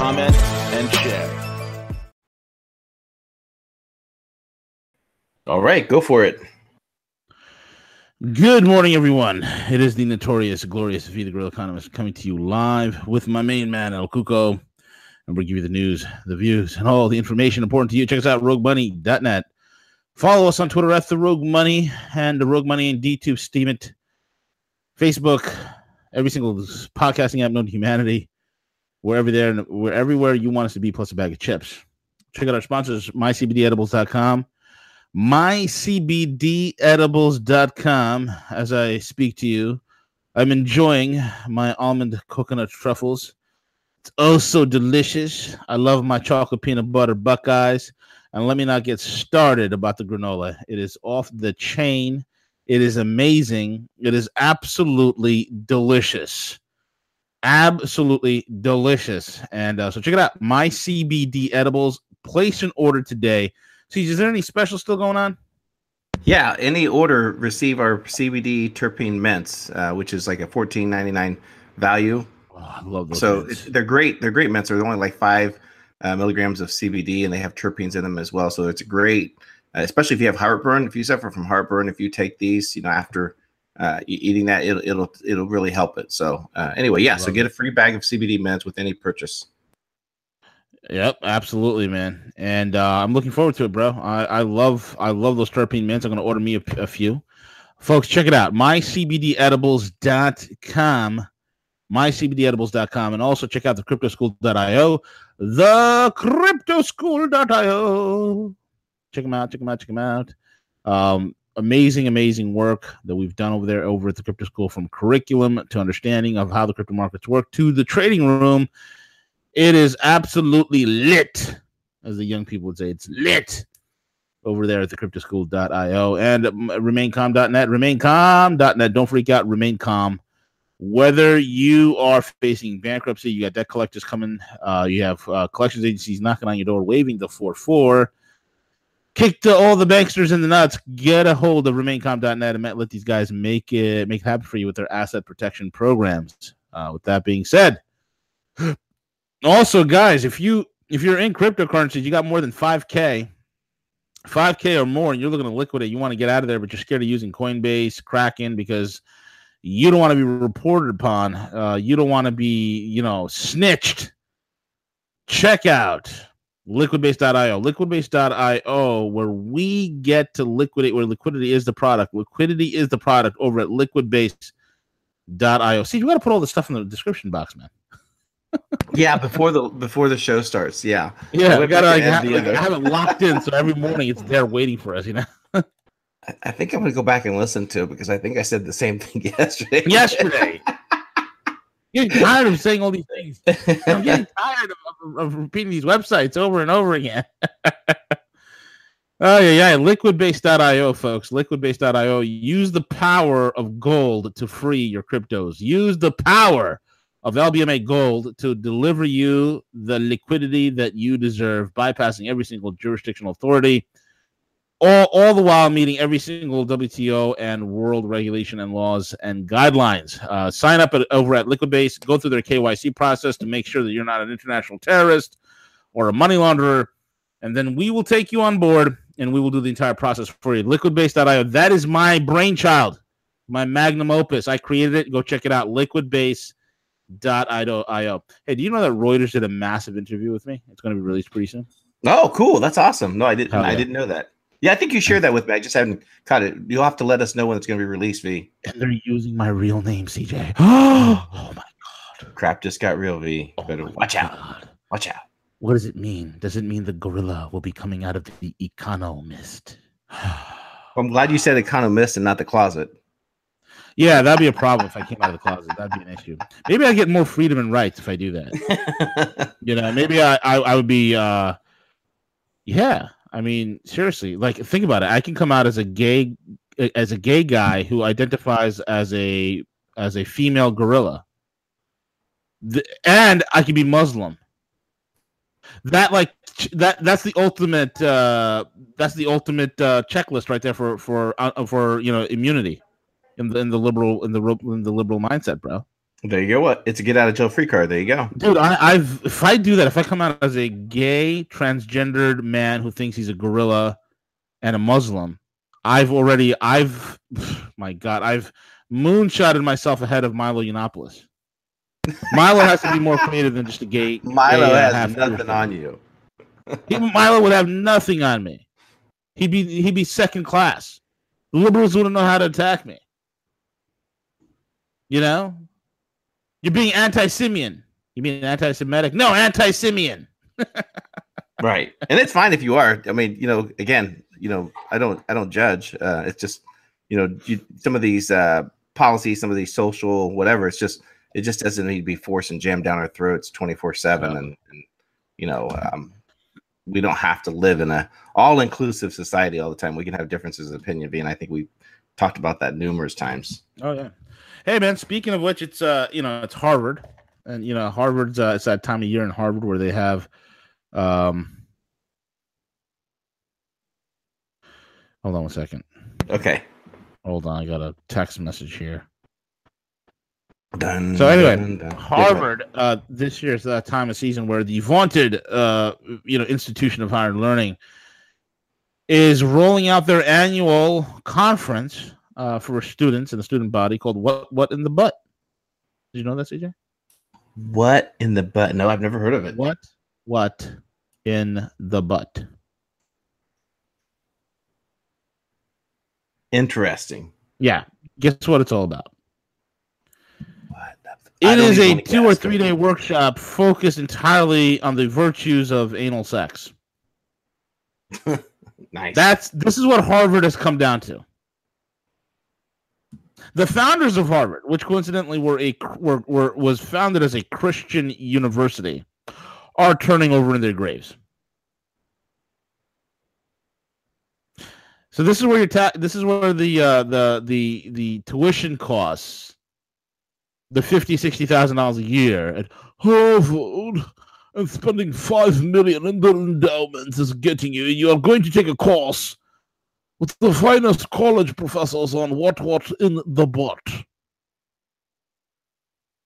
comment, and share. All right, go for it. Good morning, everyone. It is the notorious, glorious V the Guerrilla Economist coming to you live with my main man, El Cuco. And we'll give you the news, the views, and all the information important to you. Check us out, roguemoney.net. Follow us on Twitter at the Rogue Money and the Rogue Money and D2 Steemit. Facebook, every single podcasting app known to humanity. Wherever there, we're everywhere you want us to be, plus a bag of chips. Check out our sponsors, mycbdedibles.com, mycbdedibles.com. As I speak to you, I'm enjoying my almond coconut truffles. It's oh so delicious. I love my chocolate peanut butter Buckeyes. And let me not get started about the granola. It is off the chain. It is amazing. It is absolutely delicious. Absolutely delicious. And uh, so check it out. My CBD edibles. Place an order today. See, is there any special still going on? Yeah, any order receive our CBD terpene mints, uh, which is like a fourteen ninety nine value. Oh, I love those. So they're great. They're great mints. They're only like five uh, milligrams of CBD, and they have terpenes in them as well. So it's great, uh, especially if you have heartburn. If you suffer from heartburn, if you take these, you know, after uh, eating that, it'll it'll it'll really help it. So uh, anyway, yeah. So get a free bag of CBD mints with any purchase. Yep, absolutely, man. And uh, I'm looking forward to it, bro. I, I love I love those terpene mints. I'm gonna order me a, a few. Folks, check it out. mycbdedibles.com. mycbdedibles.com and also check out the cryptoschool.io. The cryptoschool.io. Check them out, check them out, check them out. Um, amazing, amazing work that we've done over there over at the crypto school from curriculum to understanding of how the crypto markets work to the trading room. It is absolutely lit, as the young people would say. It's lit over there at the cryptoschool.io and um, remaincalm.net. Remaincalm.net. Don't freak out. Remain calm. Whether you are facing bankruptcy, you got debt collectors coming, uh, you have uh, collections agencies knocking on your door, waving the 4 4. Kick the, all the banksters in the nuts. Get a hold of remaincalm.net and let these guys make it make it happen for you with their asset protection programs. Uh, with that being said, also guys if you if you're in cryptocurrencies you got more than 5k 5k or more and you're looking to liquidate you want to get out of there but you're scared of using coinbase kraken because you don't want to be reported upon uh, you don't want to be you know snitched check out liquidbase.io liquidbase.io where we get to liquidate where liquidity is the product liquidity is the product over at liquidbase.io see you got to put all this stuff in the description box man Yeah, before the before the show starts. Yeah, Yeah, I we gotta like, ha- like, other- have it locked in, so every morning it's there waiting for us. You know. I- I think I'm gonna go back and listen to it because I think I said the same thing yesterday. Yesterday, getting tired of saying all these things. I'm getting tired of, of, of repeating these websites over and over again. oh yeah, yeah. Liquidbase.io, folks. Liquidbase.io. Use the power of gold to free your cryptos. Use the power of LBMA Gold to deliver you the liquidity that you deserve, bypassing every single jurisdictional authority. All, all the while meeting every single WTO and world regulation and laws and guidelines. Uh, sign up at, over at Liquidbase. Go through their KYC process to make sure that you're not an international terrorist or a money launderer. And then we will take you on board and we will do the entire process for you. Liquidbase.io. That is my brainchild, my magnum opus. I created it. Go check it out. Liquidbase.io. Hey, do you know that Reuters did a massive interview with me? It's going to be released pretty soon. Oh, cool. That's awesome. No, I didn't. Hell I didn't know that. Yeah, I think you shared that with me. I just haven't caught it. You'll have to let us know when it's going to be released. V. And they're using my real name, CJ. oh my god! Crap just got real. V. Oh Better watch out. Watch out. What does it mean? Does it mean the gorilla will be coming out of the econo mist? I'm glad you said economist and not the closet. Yeah, that'd be a problem if I came out of the closet. That'd be an issue. Maybe I get more freedom and rights if I do that. you know, maybe I, I, I would be uh yeah. I mean, seriously, like think about it. I can come out as a gay as a gay guy who identifies as a as a female gorilla. The, and I can be Muslim. That like that that's the ultimate uh that's the ultimate uh checklist right there for for uh, for you know immunity in the in the liberal in the in the liberal mindset, bro. There you go. What? It's a get out of jail free card. There you go, dude. I, I've if I do that, if I come out as a gay transgendered man who thinks he's a gorilla and a Muslim, I've already I've my God, I've moonshotted myself ahead of Milo Yiannopoulos. Milo has to be more creative than just a gay. Milo gay, has nothing on you. he, Milo would have nothing on me. He'd be he'd be second class. The liberals wouldn't know how to attack me. You know, you're being anti-Simian. You mean anti-Semitic? No, anti-Simian. right, and it's fine if you are. I mean, you know, again, you know, I don't, I don't judge. Uh, it's just, you know, you, some of these uh, policies, some of these social, whatever. It's just, it just doesn't need to be forced and jammed down our throats twenty four seven, and you know, um, we don't have to live in a all inclusive society all the time. We can have differences of opinion, and I think we talked about that numerous times. Oh yeah. Hey man, speaking of which, it's uh you know it's Harvard, and you know Harvard's uh, it's that time of year in Harvard where they have, um, hold on one second. Okay. Hold on, I got a text message here. Dun, so anyway, dun, dun. Harvard uh, this year is that time of season where the vaunted uh, you know institution of higher learning is rolling out their annual conference uh, for students in the student body called "What What in the Butt." Did you know that, CJ? What in the butt? No, I've never heard of it. What What in the butt? Interesting. Yeah. Guess what it's all about? It is a two or three day workshop focused entirely on the virtues of anal sex. nice. That's this is what Harvard has come down to. The founders of Harvard, which coincidentally were a were, were was founded as a Christian university, are turning over in their graves. So this is where your ta- this is where the uh, the the the tuition costs the fifty sixty thousand dollars a year at Harvard and spending five million in the endowments is getting you. You are going to take a course with the finest college professors on what what in the butt.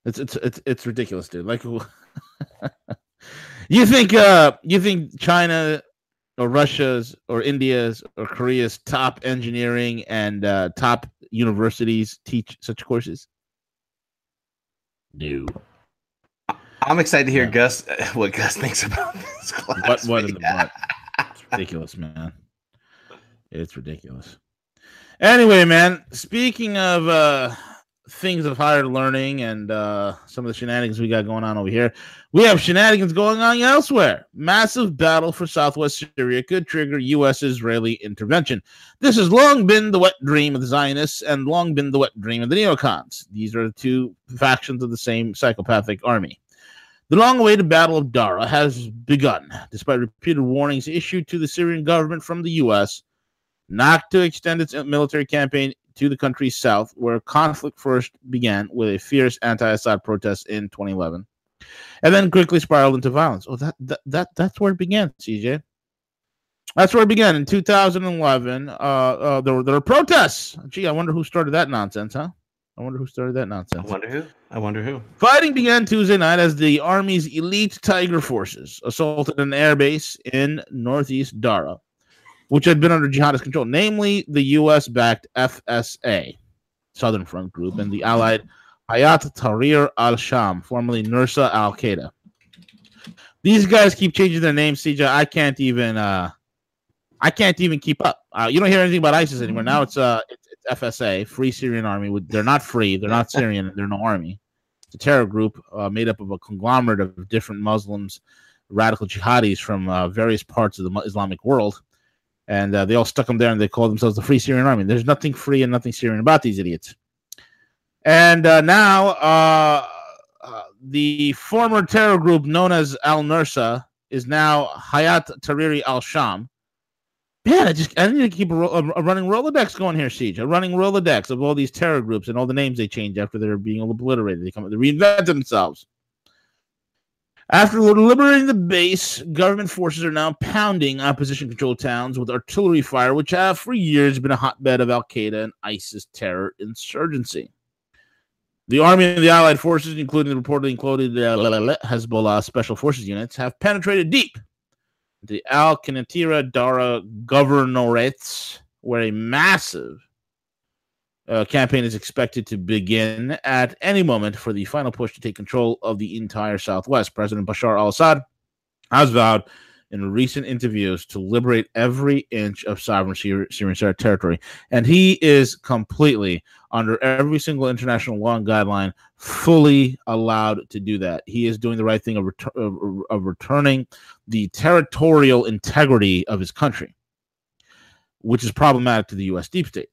It's it's it's it's ridiculous, dude. Like you think uh you think China or Russia's or India's or Korea's top engineering and uh, top universities teach such courses? No. I'm excited to hear yeah. Gus what Gus thinks about this class. What what in the butt? It's ridiculous, man. It's ridiculous. Anyway, man, speaking of uh things of higher learning and uh, some of the shenanigans we got going on over here. We have shenanigans going on elsewhere. Massive battle for southwest Syria could trigger U.S. Israeli intervention. This has long been the wet dream of the Zionists and long been the wet dream of the neocons. These are the two factions of the same psychopathic army. The long awaited Battle of Daraa has begun, despite repeated warnings issued to the Syrian government from the U.S. not to extend its military campaign to the country's south, where conflict first began with a fierce anti-Assad protest in 2011, and then quickly spiraled into violence. Oh, that that, that that's where it began, CJ. That's where it began in 2011. Uh, uh, there were there were protests. Gee, I wonder who started that nonsense, huh? I wonder who started that nonsense. I wonder who. I wonder who. Fighting began Tuesday night as the Army's elite Tiger forces assaulted an airbase in northeast Daraa which had been under jihadist control, namely the U.S. backed FSA, Southern Front Group, and the allied Hayat Tahrir al Sham, formerly Nusra al Qaeda. These guys keep changing their names, CJ. I can't even. Uh, I can't even keep up. Uh, you don't hear anything about ISIS anymore. Now it's uh, it's, it's FSA, Free Syrian Army. They're not free. They're not Syrian. They're no army. It's a terror group uh, made up of a conglomerate of different Muslims, radical jihadis from uh, various parts of the Islamic world and uh, they all stuck them there and they called themselves the Free Syrian Army. There's nothing free and nothing Syrian about these idiots. And uh, now, uh, uh, the former terror group known as Al Nusra is now Hayat Tahrir al Sham. Man, I just I need to keep a, a, a, running Rolodex going here, CJ. A running Rolodex of all these terror groups and all the names they change after they're being obliterated. They come, they reinvent themselves. After liberating the base, government forces are now pounding opposition controlled towns with artillery fire, which have for years been a hotbed of Al Qaeda and ISIS terror insurgency. The army and the allied forces, including the reportedly included uh, Hezbollah special forces units, have penetrated deep the Al Quneitra Daraa governorates, where a massive uh, campaign is expected to begin at any moment for the final push to take control of the entire Southwest. President Bashar al Assad has vowed in recent interviews to liberate every inch of sovereign Syrian territory. And he is completely, under every single international law and guideline, fully allowed to do that. He is doing the right thing of, of, of returning the territorial integrity of his country, which is problematic to the U.S. deep state.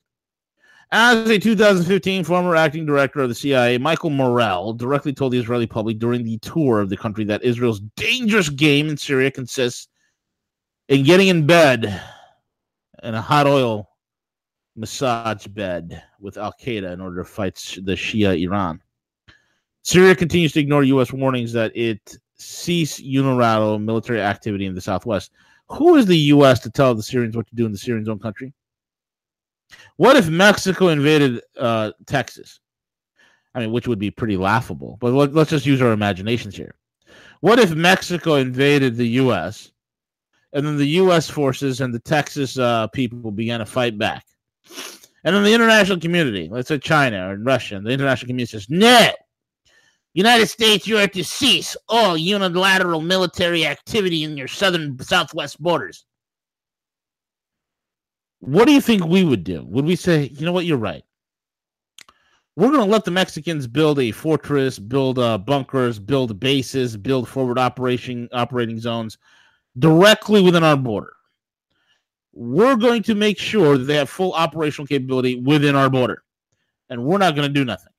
As a 2015 former acting director of the CIA, Michael Morell directly told the Israeli public during the tour of the country that Israel's dangerous game in Syria consists in getting in bed in a hot oil massage bed with Al Qaeda in order to fight the Shia Iran. Syria continues to ignore U.S. warnings that it cease unilateral military activity in the southwest. Who is the U.S. to tell the Syrians what to do in the Syrians' own country? What if Mexico invaded uh, Texas? I mean, which would be pretty laughable, but let, us just use our imaginations here. What if Mexico invaded the U.S. and then the U.S. forces and the Texas uh, people began to fight back? And then the international community, let's say China or Russia, and the international community says, no, United States, you are to cease all unilateral military activity in your southern southwest borders what do you think we would do? Would we say, you know what, you're right? We're going to let the Mexicans build a fortress, build uh, bunkers, build bases, build forward operation operating zones directly within our border. We're going to make sure that they have full operational capability within our border, and we're not going to do nothing.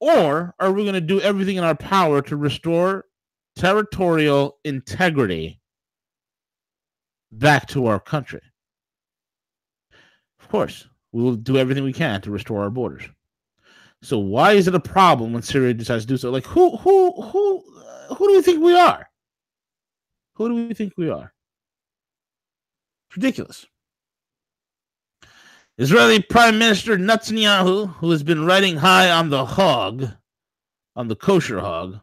Or are we going to do everything in our power to restore territorial integrity back to our country? Of course, we will do everything we can to restore our borders. So why is it a problem when Syria decides to do so? Like who who who uh, who do we think we are? Who do we think we are? It's ridiculous. Israeli Prime Minister Netanyahu, who has been riding high on the hog, on the kosher hog,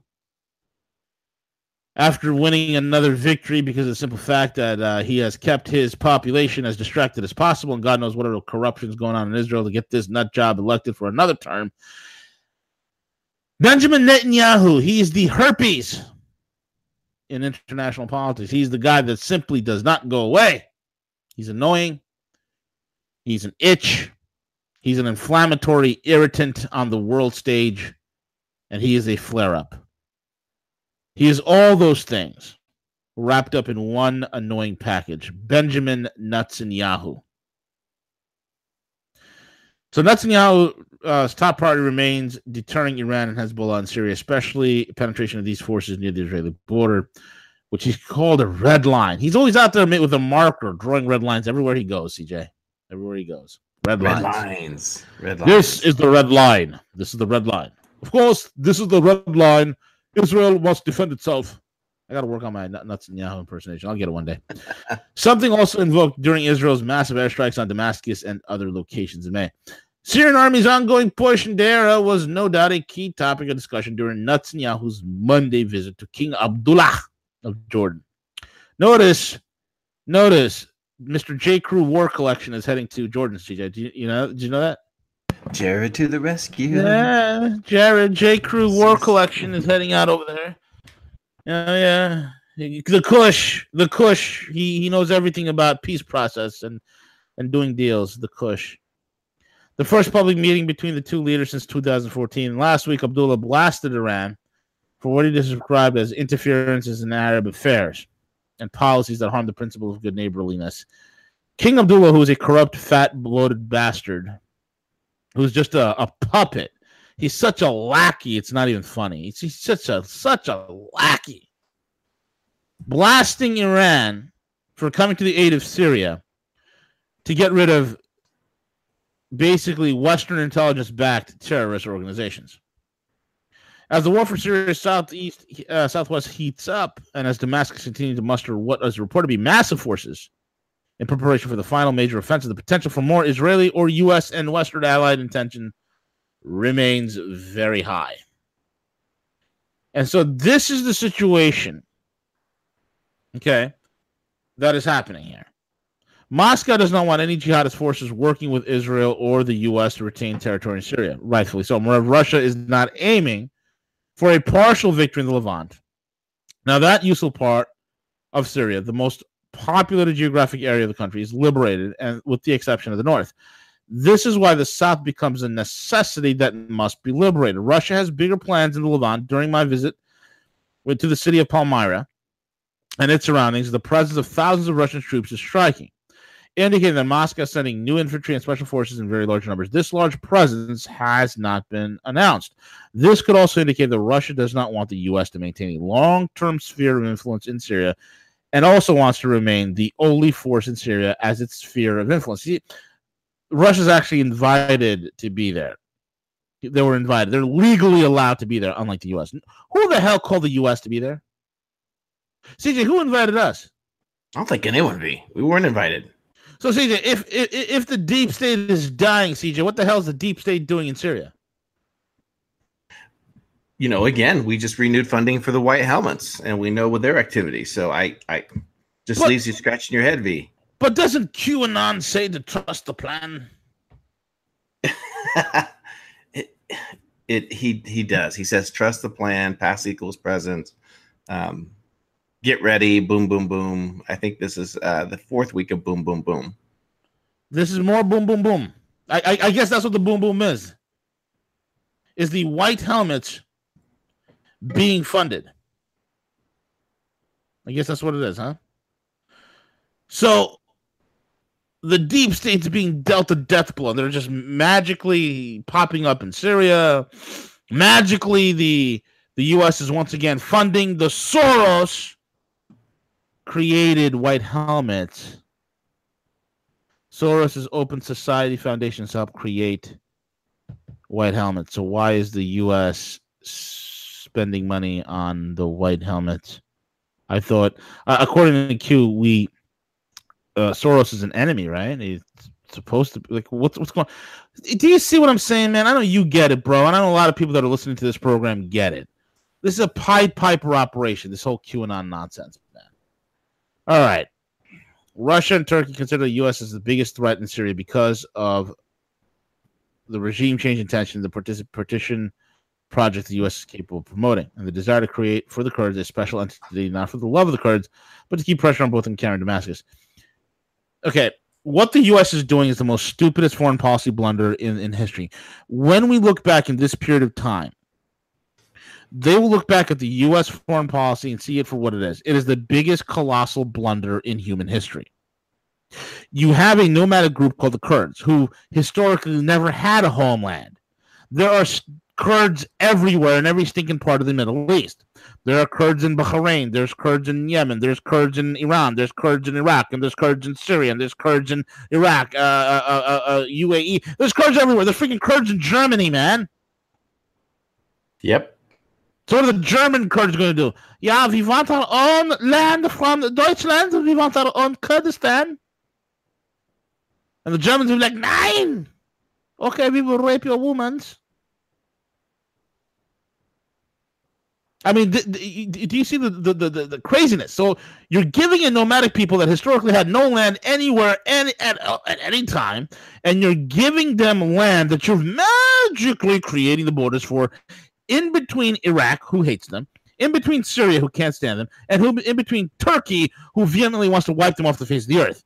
after winning another victory because of the simple fact that uh, he has kept his population as distracted as possible, and God knows what other corruption is going on in Israel to get this nut job elected for another term. Benjamin Netanyahu, he's the herpes in international politics. He's the guy that simply does not go away. He's annoying. He's an itch. He's an inflammatory irritant on the world stage, and he is a flare up. He is all those things wrapped up in one annoying package Benjamin Netanyahu. So Netanyahu's uh, top priority remains deterring Iran and Hezbollah in Syria, especially penetration of these forces near the Israeli border, which he's called a red line. He's always out there with a marker, drawing red lines everywhere he goes, CJ. Everywhere he goes. Red, red lines. lines. Red lines. This is the red line. This is the red line. Of course, this is the red line Israel must defend itself. I got to work on my Netanyahu impersonation. I'll get it one day. Something also invoked during Israel's massive airstrikes on Damascus and other locations in May. Syrian army's ongoing push in Daraa was no doubt a key topic of discussion during Netanyahu's Monday visit to King Abdullah of Jordan. Notice, notice, Mr. J. Crew War Collection is heading to Jordan. CJ, do you, you know? Did you know that? Jared to the rescue. Yeah, Jared J. Crew War Collection is heading out over there. Oh yeah, the Kush, the Kush. He he knows everything about peace process and and doing deals. The Kush. The first public meeting between the two leaders since 2014. Last week, Abdullah blasted Iran for what he described as interferences in Arab affairs and policies that harm the principles of good neighborliness. King Abdullah, who is a corrupt, fat, bloated bastard, who's just a, a puppet. He's such a lackey. It's not even funny. He's, he's such a such a lackey. Blasting Iran for coming to the aid of Syria to get rid of basically Western intelligence backed terrorist organizations. As the war for Syria's southeast, uh, southwest heats up, and as Damascus continues to muster what is reported to be massive forces in preparation for the final major offensive, the potential for more Israeli or U.S. and Western allied intention remains very high. And so this is the situation, okay, that is happening here. Moscow does not want any jihadist forces working with Israel or the U.S. to retain territory in Syria, rightfully so. Russia is not aiming for a partial victory in the Levant. Now, that useful part of Syria, the most populated geographic area of the country, is liberated, and with the exception of the north. This is why the South becomes a necessity that must be liberated. Russia has bigger plans in the Levant. During my visit to the city of Palmyra and its surroundings, the presence of thousands of Russian troops is striking indicating that Moscow is sending new infantry and special forces in very large numbers. This large presence has not been announced. This could also indicate that Russia does not want the U.S. to maintain a long term sphere of influence in Syria and also wants to remain the only force in Syria as its sphere of influence. See, Russia's actually invited to be there. They were invited. They're legally allowed to be there, unlike the U.S. Who the hell called the U.S. to be there? CJ, who invited us? I don't think anyone be. We weren't invited. So, CJ, if, if if the deep state is dying, CJ, what the hell is the deep state doing in Syria? You know, again, we just renewed funding for the White Helmets, and we know with their activity. So, I, I just but, leaves you scratching your head, V. But doesn't QAnon say to trust the plan? it, it he he does. He says trust the plan. Past equals present. Um, get ready, boom, boom, boom. I think this is uh, the fourth week of boom, boom, boom. This is more boom, boom, boom. I, I, I guess that's what the boom, boom is. Is the white helmets being funded? I guess that's what it is, huh? So the deep state's being dealt a death blow. They're just magically popping up in Syria. Magically, the the U.S. is once again funding the Soros created white helmets. Soros' Open Society Foundations help create white helmets. So why is the U.S. spending money on the white helmets? I thought, uh, according to Q, we uh, Soros is an enemy, right? He's supposed to be like, what's what's going? on? Do you see what I'm saying, man? I know you get it, bro, and I know a lot of people that are listening to this program get it. This is a Pied Piper operation. This whole QAnon nonsense. Man. All right. Russia and Turkey consider the U.S. as the biggest threat in Syria because of the regime change intention, the partition project the U.S. is capable of promoting, and the desire to create for the Kurds a special entity, not for the love of the Kurds, but to keep pressure on both Ankara and Damascus. Okay, what the U.S. is doing is the most stupidest foreign policy blunder in, in history. When we look back in this period of time, they will look back at the U.S. foreign policy and see it for what it is. It is the biggest colossal blunder in human history. You have a nomadic group called the Kurds, who historically never had a homeland. There are Kurds everywhere in every stinking part of the Middle East. There are Kurds in Bahrain, there's Kurds in Yemen, there's Kurds in Iran, there's Kurds in Iraq, and there's Kurds in Syria, and there's Kurds in Iraq, uh, uh, uh, UAE. There's Kurds everywhere. There's freaking Kurds in Germany, man. Yep. So what are the German Kurds going to do? Yeah, we want our own land from Deutschland. We want our own Kurdistan. And the Germans will be like, nine. Okay, we will rape your women. I mean, th- th- do you see the, the, the, the, craziness? So you're giving a nomadic people that historically had no land anywhere, any at, uh, at any time, and you're giving them land that you're magically creating the borders for in between Iraq, who hates them, in between Syria, who can't stand them, and who in between Turkey, who vehemently wants to wipe them off the face of the earth.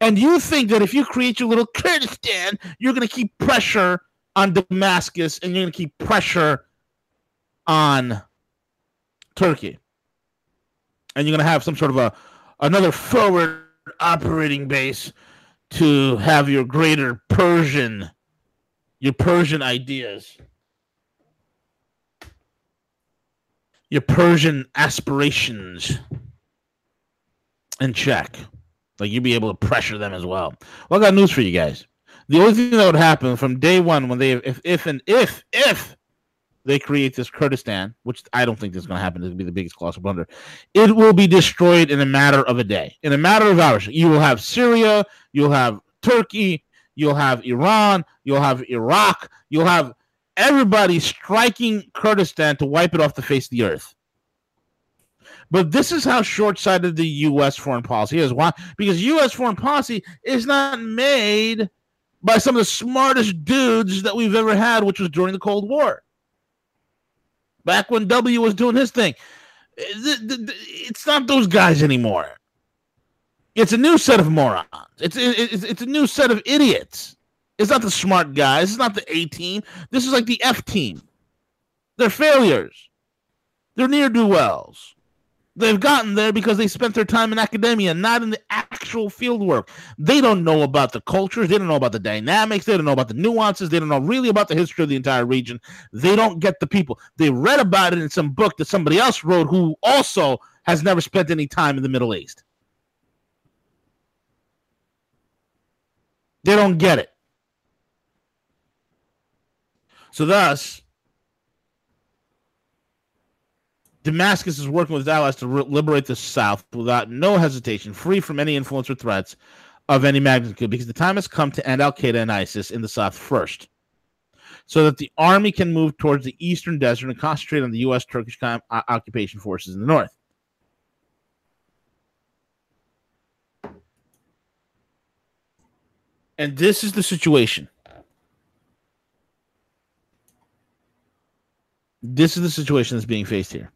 And you think that if you create your little Kurdistan, you're going to keep pressure on Damascus and you're going to keep pressure on Turkey. And you're going to have some sort of a another forward operating base to have your greater Persian your Persian ideas, your Persian aspirations in check. Like you'd be able to pressure them as well. Well, I got news for you guys. The only thing that would happen from day one when they if if and if if they create this Kurdistan, which I don't think is going to happen. It's going to be the biggest colossal blunder. It will be destroyed in a matter of a day, in a matter of hours. You will have Syria, you'll have Turkey, you'll have Iran, you'll have Iraq, you'll have everybody striking Kurdistan to wipe it off the face of the earth. But this is how short sighted the U.S. foreign policy is. Why? Because U.S. foreign policy is not made by some of the smartest dudes that we've ever had, which was during the Cold War. Back when W was doing his thing. It's not those guys anymore. It's a new set of morons. It's, it's, it's a new set of idiots. It's not the smart guys. It's not the A team. This is like the F team. They're failures. They're near do wells. They've gotten there because they spent their time in academia, not in the actual field work. They don't know about the cultures. They don't know about the dynamics. They don't know about the nuances. They don't know really about the history of the entire region. They don't get the people. They read about it in some book that somebody else wrote who also has never spent any time in the Middle East. They don't get it. So, thus, Damascus is working with allies to re- liberate the South without no hesitation, free from any influence or threats of any magnitude, because the time has come to end Al Qaeda and ISIS in the South first, so that the army can move towards the eastern desert and concentrate on the U.S. Turkish com- occupation forces in the north. And this is the situation. This is the situation that's being faced here.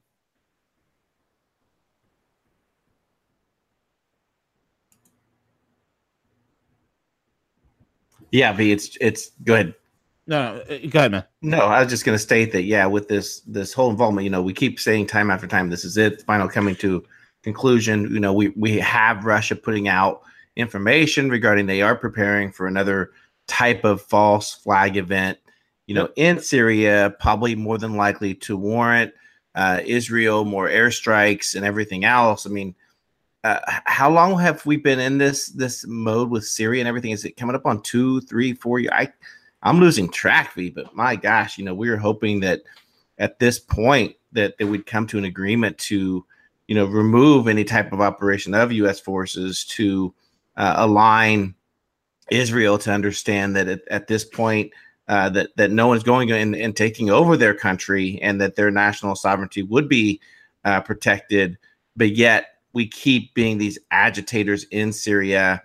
Yeah, V, it's it's go ahead. No, no, uh, go ahead, man. No, I was just going to state that yeah, with this this whole involvement, you know, we keep saying time after time, this is it, final coming to conclusion. You know, we we have Russia putting out information regarding they are preparing for another type of false flag event. You know, in Syria, probably more than likely to warrant uh, Israel more airstrikes and everything else. I mean, uh, how long have we been in this this mode with Syria and everything? Is it coming up on two, three, four years? I I'm losing track, V. But my gosh, you know, we were hoping that at this point that they would come to an agreement to, you know, remove any type of operation of U.S. forces to uh, align Israel to understand that at, at this point. Uh, that that no one's going and, and taking over their country, and that their national sovereignty would be uh, protected, but yet we keep being these agitators in Syria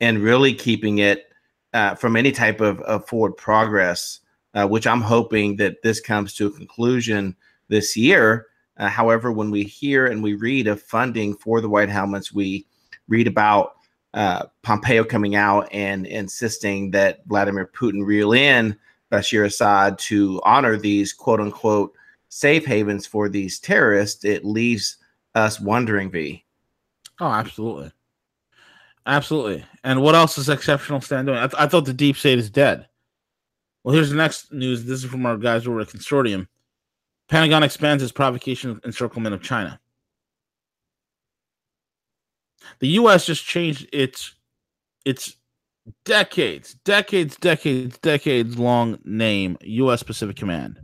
and really keeping it uh, from any type of, of forward progress, uh, which I'm hoping that this comes to a conclusion this year. Uh, however, when we hear and we read of funding for the White Helmets, we read about uh, Pompeo coming out and insisting that Vladimir Putin reel in Bashir Assad to honor these quote unquote safe havens for these terrorists. It leaves us wondering, V, Oh, absolutely. Absolutely. And what else is Exceptionalistan doing? I, th- I thought the deep state is dead. Well, here's the next news. This is from our guys over at Consortium. Pentagon expands its provocation encirclement of China. The U.S. just changed its its decades, decades, decades, decades long name, U.S. Pacific Command,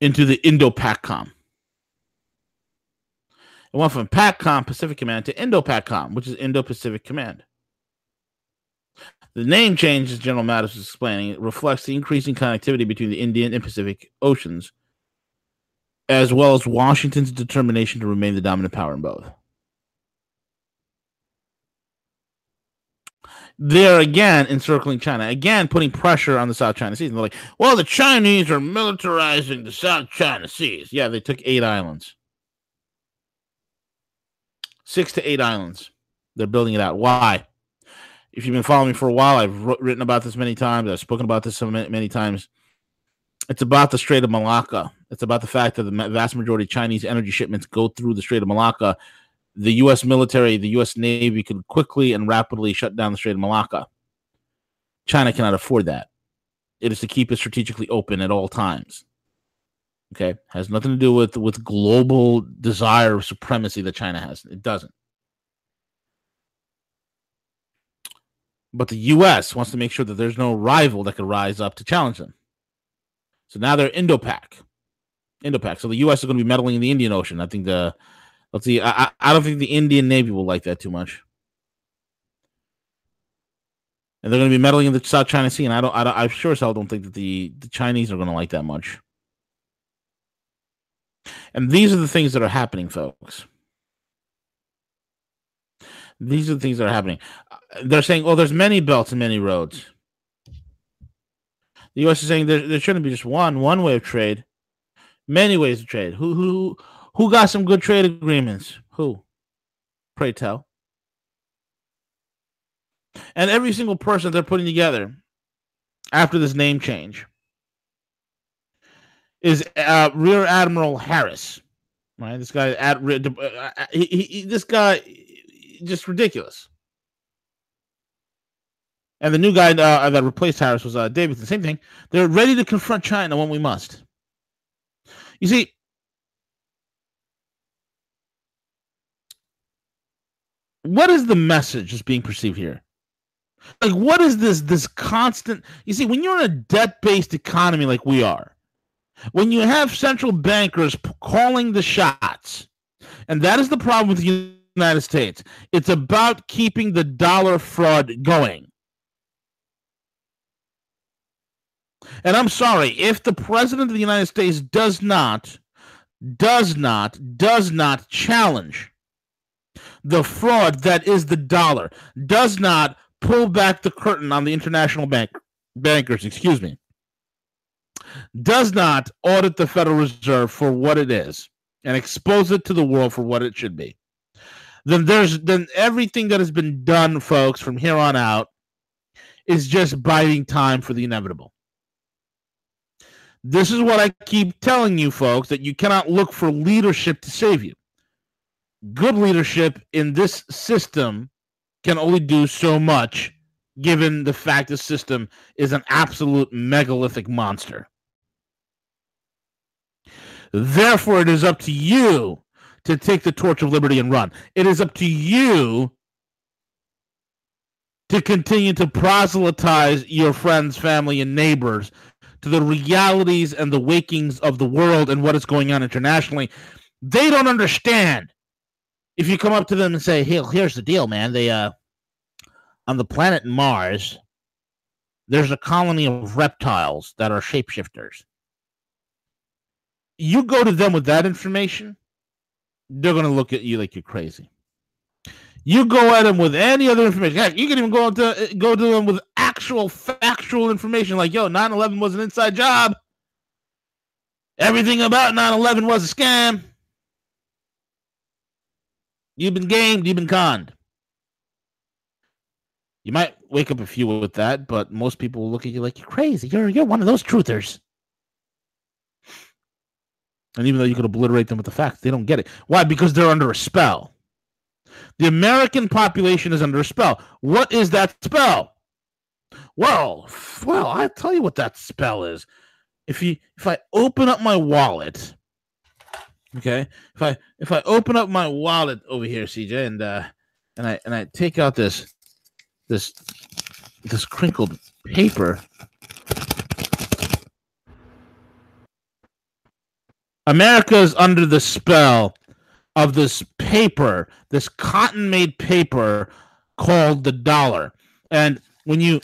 into the Indo-PACOM. It went from PACOM, Pacific Command, to Indo-PACOM, which is Indo-Pacific Command. The name change, as General Mattis was explaining, reflects the increasing connectivity between the Indian and Pacific Oceans, as well as Washington's determination to remain the dominant power in both. They're again encircling China, again putting pressure on the South China Seas. And they're like, well, the Chinese are militarizing the South China Seas. Yeah, they took eight islands six to eight islands. They're building it out. Why? If you've been following me for a while, I've written about this many times. I've spoken about this so many, times. It's about the Strait of Malacca. It's about the fact that the vast majority of Chinese energy shipments go through the Strait of Malacca. The U.S. military, the U.S. Navy could quickly and rapidly shut down the Strait of Malacca. China cannot afford that. It is to keep it strategically open at all times. Okay, has nothing to do with with global desire of supremacy that China has. It doesn't. But the U.S. wants to make sure that there's no rival that could rise up to challenge them. So now they're Indo-Pac. Indo-Pac. So the U.S. is going to be meddling in the Indian Ocean. I think the let's see. I, I don't think the Indian Navy will like that too much. And they're going to be meddling in the South China Sea, and I don't. I, don't, I sure as hell don't think that the the Chinese are going to like that much. And these are the things that are happening, folks. These are the things that are happening. Uh, they're saying, "Oh, there's many belts and many roads." The U.S. is saying there, there shouldn't be just one one way of trade, many ways of trade. Who who who got some good trade agreements? Who? Pray tell. And every single person they're putting together after this name change is uh, Rear Admiral Harris. Right, this guy at uh, he, he, this guy just ridiculous. And the new guy uh, that replaced Harris was uh, Davidson. Same thing. They're ready to confront China when we must. You see, what is the message that's being perceived here? Like, what is this? This constant. You see, when you're in a debt-based economy like we are, when you have central bankers calling the shots, and that is the problem with the United States. It's about keeping the dollar fraud going. And I'm sorry, if the president of the United States does not, does not, does not challenge the fraud that is the dollar, does not pull back the curtain on the international bank bankers, excuse me, does not audit the Federal Reserve for what it is and expose it to the world for what it should be, then there's then everything that has been done, folks, from here on out is just biding time for the inevitable. This is what I keep telling you, folks, that you cannot look for leadership to save you. Good leadership in this system can only do so much, given the fact the system is an absolute megalithic monster. Therefore, it is up to you to take the torch of liberty and run. It is up to you to continue to proselytize your friends, family, and neighbors to the realities and the wakings of the world and what is going on internationally. They don't understand. If you come up to them and say, "Hey, here's the deal, man. They uh on the planet Mars, there's a colony of reptiles that are shapeshifters." You go to them with that information, they're going to look at you like you're crazy. You go at them with any other information. Heck, you can even go to uh, go to them with actual factual information like, yo, 9-11 was an inside job. Everything about 9-11 was a scam. You've been gamed, you've been conned. You might wake up a few with that, but most people will look at you like you're crazy. You're you're one of those truthers. And even though you could obliterate them with the facts, they don't get it. Why? Because they're under a spell. The American population is under a spell. What is that spell? Well, well, I'll tell you what that spell is. If you if I open up my wallet, okay, if I if I open up my wallet over here, CJ, and uh and I and I take out this this this crinkled paper. America is under the spell of this paper, this cotton made paper called the dollar. And when you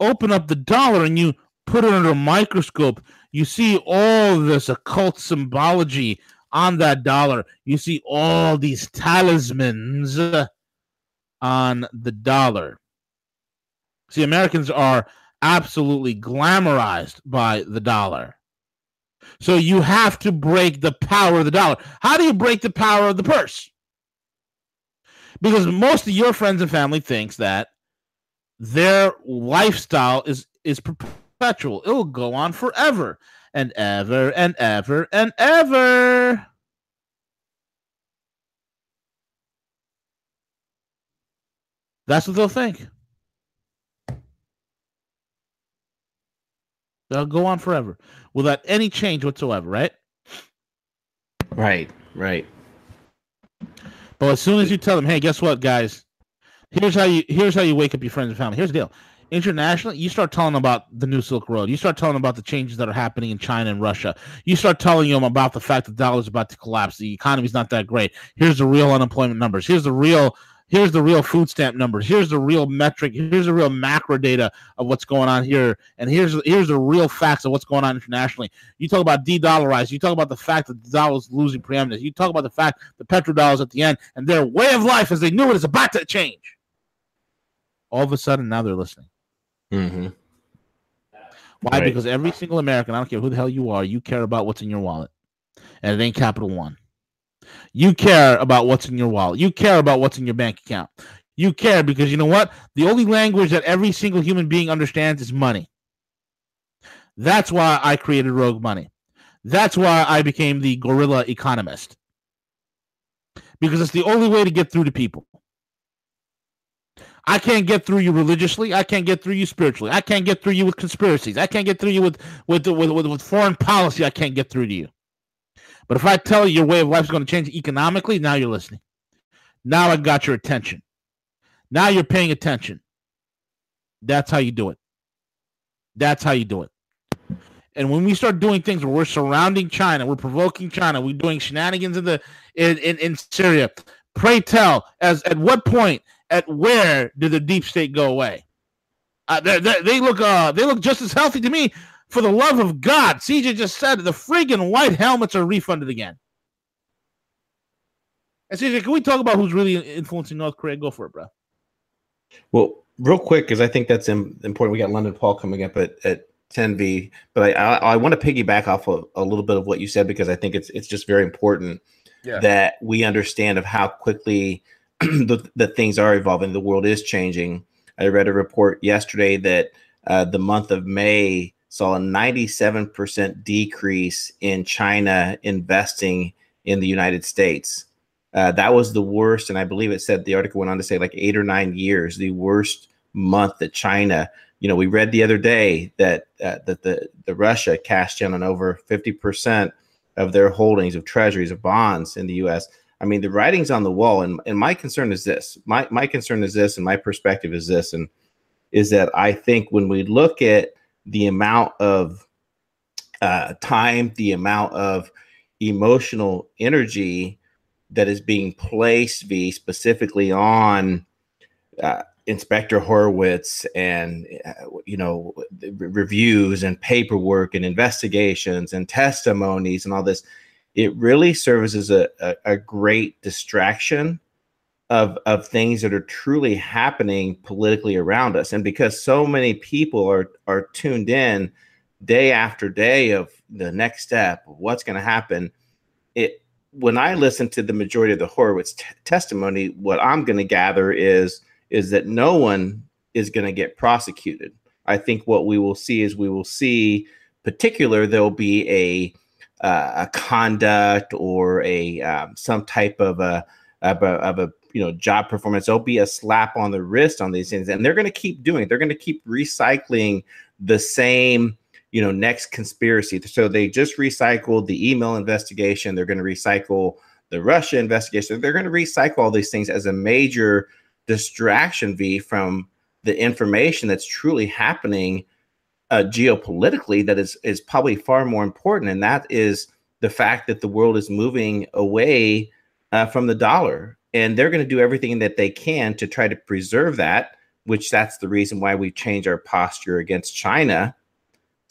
open up the dollar and you put it under a microscope, you see all this occult symbology on that dollar. You see all these talismans on the dollar. See, Americans are absolutely glamorized by the dollar. So you have to break the power of the dollar. How do you break the power of the purse? Because most of your friends and family thinks that their lifestyle is is perpetual. It will go on forever and ever and ever and ever. That's what they'll think. They'll go on forever without any change whatsoever, right? Right, right. But as soon as you tell them, hey, guess what, guys? Here's how you here's how you wake up your friends and family. Here's the deal. Internationally, you start telling them about the new Silk Road. You start telling them about the changes that are happening in China and Russia. You start telling them about the fact that the dollar is about to collapse. The economy's not that great. Here's the real unemployment numbers. Here's the real here's the real food stamp numbers here's the real metric. Here's the real macro data of what's going on here. And here's here's the real facts of what's going on internationally. You talk about de-dollarized. You talk about the fact that the dollar is losing preeminence. You talk about the fact the petrodollar is at the end and their way of life as they knew it is about to change. All of a sudden now they're listening. Mm-hmm. why? Right. because every single american i don't care who the hell you are you care about what's in your wallet. And it ain't capital one you care about what's in your wallet. You care about what's in your bank account. You care because you know what? The only language that every single human being understands is money. That's why I created Rogue Money. That's why I became the Guerrilla Economist. Because it's the only way to get through to people. I can't get through you religiously. I can't get through you spiritually. I can't get through you with conspiracies. I can't get through you with with with, with, with foreign policy. I can't get through to you. But if I tell you your way of life is going to change economically, now you're listening. Now I got your attention. Now you're paying attention. That's how you do it. That's how you do it. And when we start doing things where we're surrounding China, we're provoking China, we're doing shenanigans in the in, in, in Syria. Pray tell, as at what point, at where did the deep state go away? Uh, they, they, they look uh they look just as healthy to me for the love of God, CJ just said the friggin' white helmets are refunded again. And CJ, can we talk about who's really influencing North Korea? Go for it, bro. Well, real quick, because I think that's important. We got London Paul coming up at, at 10V, but I, I, I want to piggyback off of a little bit of what you said because I think it's it's just very important Yeah. that we understand of how quickly the, the things are evolving. The world is changing. I read a report yesterday that uh, the month of May saw a 97% decrease in China investing in the United States. Uh, that was the worst, and I believe it said the article went on to say like eight or nine years, the worst month that China. You know, we read the other day that uh, that the the Russia cashed in on over fifty percent of their holdings of treasuries of bonds in the U.S. I mean, the writing's on the wall, and and my concern is this. My my concern is this, and my perspective is this, and is that I think when we look at the amount of uh, time, the amount of emotional energy that is being placed v specifically on uh, inspector horowitz and uh, you know re- reviews and paperwork and investigations and testimonies and all this it really serves as a, a, a great distraction of of things that are truly happening politically around us and because so many people are are tuned in day after day of the next step what's going to happen it when I listen to the majority of the Horowitz t- testimony, what I'm going to gather is is that no one is going to get prosecuted. I think what we will see is we will see, particular, there'll be a uh, a conduct or a um, some type of a, of a of a you know job performance. There'll be a slap on the wrist on these things, and they're going to keep doing. It. They're going to keep recycling the same you know next conspiracy so they just recycled the email investigation they're going to recycle the russia investigation they're going to recycle all these things as a major distraction v from the information that's truly happening uh, geopolitically that is is probably far more important and that is the fact that the world is moving away uh, from the dollar and they're going to do everything that they can to try to preserve that which that's the reason why we change our posture against china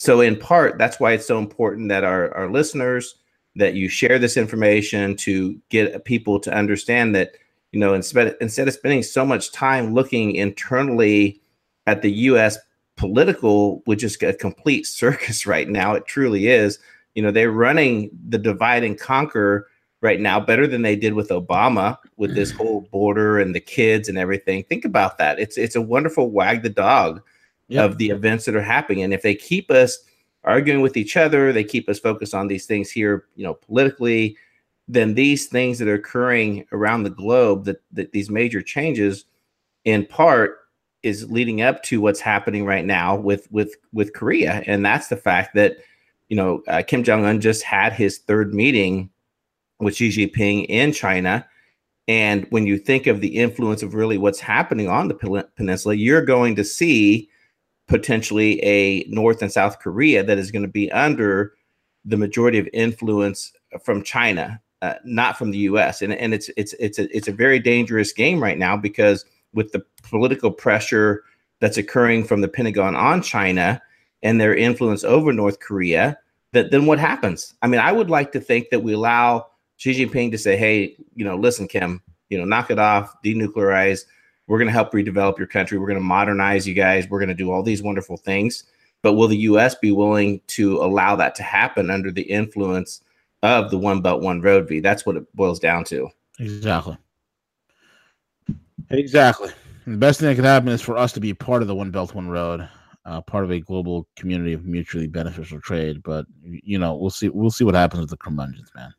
so in part, that's why it's so important that our, our listeners that you share this information to get people to understand that, you know, instead instead of spending so much time looking internally at the US political, which is a complete circus right now, it truly is. You know, they're running the divide and conquer right now better than they did with Obama with this whole border and the kids and everything. Think about that. It's it's a wonderful wag the dog Yep. of the events that are happening. And if they keep us arguing with each other, they keep us focused on these things here, you know, politically, then these things that are occurring around the globe, that, that these major changes, in part, is leading up to what's happening right now with with with Korea, and that's the fact that you know uh, Kim Jong Un just had his third meeting with Xi Jinping in China. And when you think of the influence of really what's happening on the peninsula, you're going to see potentially a North and South Korea that is going to be under the majority of influence from China, uh, not from the U.S. And and it's it's it's a it's a very dangerous game right now because with the political pressure that's occurring from the Pentagon on China and their influence over North Korea, that then what happens? I mean, I would like to think that we allow Xi Jinping to say, hey, you know, listen, Kim, you know, knock it off, denuclearize. We're going to help redevelop your country. We're going to modernize you guys. We're going to do all these wonderful things. But will the U.S. be willing to allow that to happen under the influence of the One Belt One Road V? That's what it boils down to. Exactly. Exactly. the best thing that could happen is for us to be part of the One Belt One Road, uh, part of a global community of mutually beneficial trade. But you know, we'll see. We'll see what happens with the curmudgeons, man.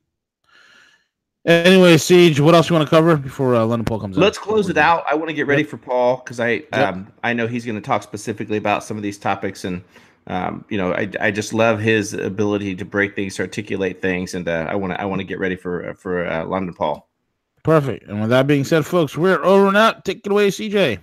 Anyway, CJ, what else you want to cover before uh, London Paul comes Let's close it out. I want to get ready for Paul because I yep. um, I know he's going to talk specifically about some of these topics, and um, you know I, I just love his ability to break things, to articulate things, and uh, I want to I want to get ready for for uh, London Paul. Perfect. And with that being said, folks, we're over and out. Take it away, CJ.